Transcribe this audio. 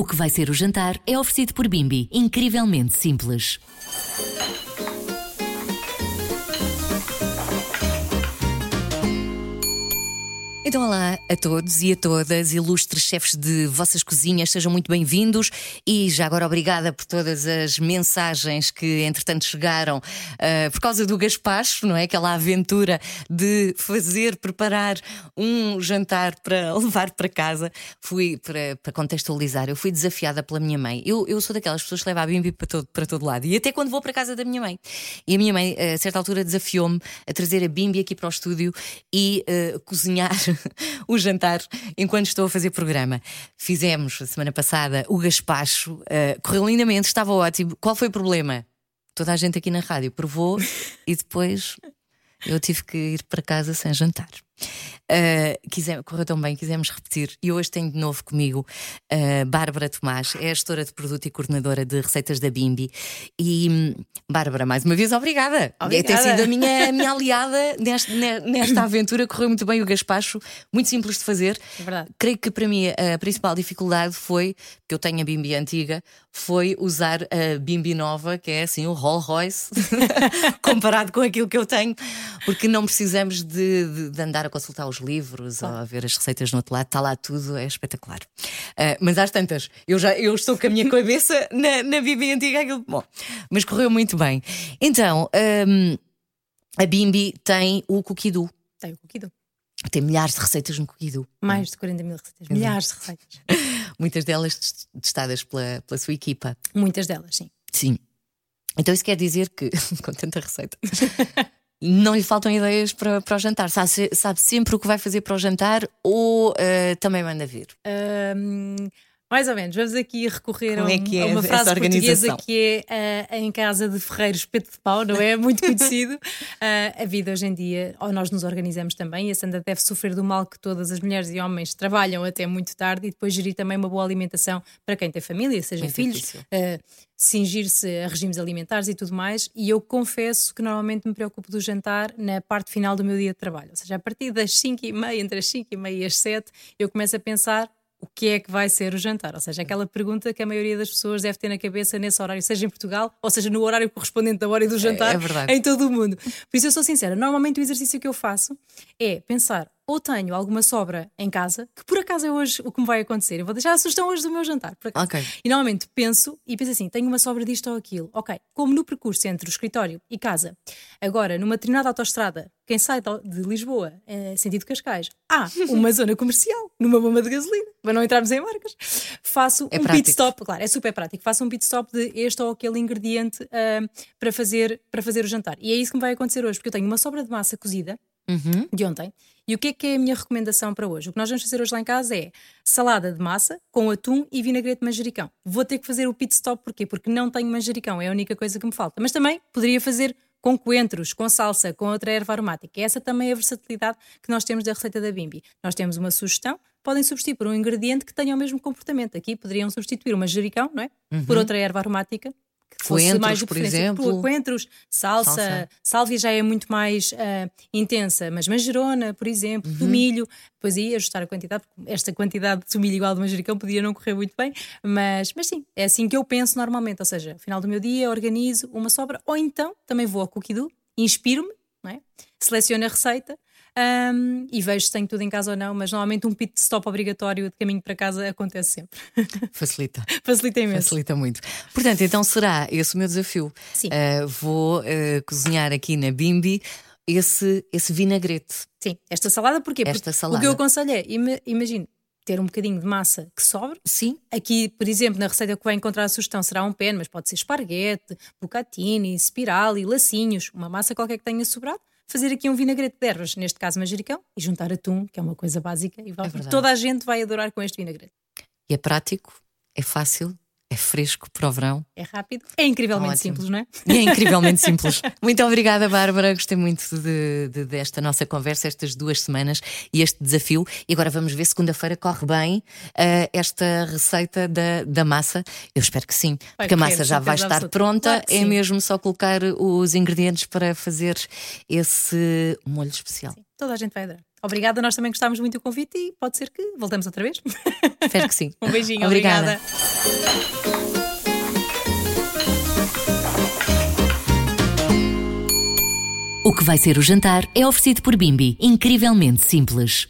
O que vai ser o jantar é oferecido por Bimbi, incrivelmente simples. Então, olá a todos e a todas, ilustres chefes de vossas cozinhas, sejam muito bem-vindos e já agora obrigada por todas as mensagens que entretanto chegaram uh, por causa do gaspacho, não é? Aquela aventura de fazer, preparar um jantar para levar para casa. Fui, para, para contextualizar, eu fui desafiada pela minha mãe. Eu, eu sou daquelas pessoas que levam a bimbi para todo, para todo lado e até quando vou para casa da minha mãe. E a minha mãe, a certa altura, desafiou-me a trazer a bimbi aqui para o estúdio e uh, cozinhar o jantar enquanto estou a fazer programa. Fizemos a semana passada o gaspacho, uh, correu lindamente, estava ótimo. Qual foi o problema? Toda a gente aqui na rádio provou e depois eu tive que ir para casa sem jantar. Uh, quisemos, correu tão bem, quisemos repetir. E hoje tenho de novo comigo uh, Bárbara Tomás, é gestora de produto e coordenadora de receitas da Bimbi. E hum, Bárbara, mais uma vez, obrigada. obrigada. Tem sido a minha, a minha aliada nesta, nesta aventura. Correu muito bem o gaspacho, muito simples de fazer. É verdade. Creio que para mim a principal dificuldade foi, que eu tenho a Bimbi antiga, foi usar a Bimbi nova, que é assim o Rolls Royce, comparado com aquilo que eu tenho, porque não precisamos de, de, de andar a consultar os livros claro. ou a ver as receitas no outro lado, está lá tudo, é espetacular. Uh, mas às tantas, eu já eu estou com a minha cabeça na, na Bimbi antiga, aquilo, bom, mas correu muito bem. Então, um, a Bimbi tem o Cookidoo. Tem o Cookidoo. Tem milhares de receitas no Cookidoo. Mais de 40 mil receitas, milhares de receitas. Muitas delas testadas pela, pela sua equipa. Muitas delas, sim. Sim. Então isso quer dizer que, com tanta receita, não lhe faltam ideias para, para o jantar? Sabe, sabe sempre o que vai fazer para o jantar ou uh, também manda vir? Um, mais ou menos. Vamos aqui recorrer Como a, é que é a uma frase portuguesa que é uh, em casa de ferreiro espeto de pau, não é? Muito conhecido. Uh, a vida hoje em dia, ou nós nos organizamos também, e a Sandra deve sofrer do mal que todas as mulheres e homens trabalham até muito tarde e depois gerir também uma boa alimentação para quem tem família, seja muito filhos, uh, cingir-se a regimes alimentares e tudo mais. E eu confesso que normalmente me preocupo do jantar na parte final do meu dia de trabalho. Ou seja, a partir das 5 e meia, entre as 5 e meia e as 7, eu começo a pensar o que é que vai ser o jantar? Ou seja, aquela pergunta que a maioria das pessoas deve ter na cabeça nesse horário, seja em Portugal, ou seja, no horário correspondente da hora do jantar, é, é em todo o mundo. Por isso eu sou sincera, normalmente o exercício que eu faço é pensar ou tenho alguma sobra em casa, que por acaso é hoje o que me vai acontecer. Eu vou deixar a sugestão hoje do meu jantar. Okay. E normalmente penso e penso assim: tenho uma sobra disto ou aquilo. Ok, como no percurso entre o escritório e casa, agora numa determinada autoestrada, quem sai de Lisboa, é, sentido Cascais, há uma zona comercial, numa bomba de gasolina, para não entrarmos em marcas, faço é um prático. pit stop, claro, é super prático, faço um pit stop de este ou aquele ingrediente uh, para, fazer, para fazer o jantar. E é isso que me vai acontecer hoje, porque eu tenho uma sobra de massa cozida uhum. de ontem. E o que é que é a minha recomendação para hoje? O que nós vamos fazer hoje lá em casa é salada de massa com atum e vinagrete manjericão. Vou ter que fazer o pit stop, porquê? Porque não tenho manjericão, é a única coisa que me falta. Mas também poderia fazer com coentros, com salsa, com outra erva aromática. Essa também é a versatilidade que nós temos da receita da Bimbi. Nós temos uma sugestão, podem substituir por um ingrediente que tenha o mesmo comportamento. Aqui poderiam substituir o manjericão, não é? Uhum. Por outra erva aromática que fosse coentros, mais de por exemplo. Coentros, salsa, Salsa. sálvia já é muito mais ah, intensa, mas manjerona, por exemplo, Uhum. tomilho, depois aí ajustar a quantidade, porque esta quantidade de tomilho igual de manjericão podia não correr muito bem, mas, mas sim, é assim que eu penso normalmente, ou seja, no final do meu dia organizo uma sobra, ou então também vou ao Cookidoo, inspiro-me, não é? seleciono a receita, um, e vejo se tenho tudo em casa ou não, mas normalmente um pit stop obrigatório de caminho para casa acontece sempre. Facilita. Facilita imenso. Facilita muito. Portanto, então será esse o meu desafio. Sim. Uh, vou uh, cozinhar aqui na Bimbi esse, esse vinagrete. Sim, esta salada porquê? Esta Porque salada. o que eu aconselho é, ima- imagine, ter um bocadinho de massa que sobre. Sim. Aqui, por exemplo, na receita que vai encontrar a sugestão será um penne, mas pode ser esparguete, bucatini, spirali, lacinhos, uma massa qualquer que tenha sobrado. Fazer aqui um vinagrete de ervas, neste caso manjericão, e juntar atum, que é uma coisa básica, e verdade. toda a gente vai adorar com este vinagrete. E é prático, é fácil, é fresco para o verão. É rápido, é incrivelmente Ótimo. simples, não é? É incrivelmente simples. Muito obrigada, Bárbara. Gostei muito de- de- desta nossa conversa, estas duas semanas e este desafio. E agora vamos ver segunda-feira corre bem eh, esta receita da, da massa. Eu espero que sim, Vai porque a massa já vai estar pronta. Claro é sim. mesmo só colocar os ingredientes para fazer esse molho especial toda a gente vai adorar. Obrigada, nós também gostámos muito do convite e pode ser que voltemos outra vez. Espero que sim. um beijinho, obrigada. obrigada. O que vai ser o jantar é oferecido por Bimbi, incrivelmente simples.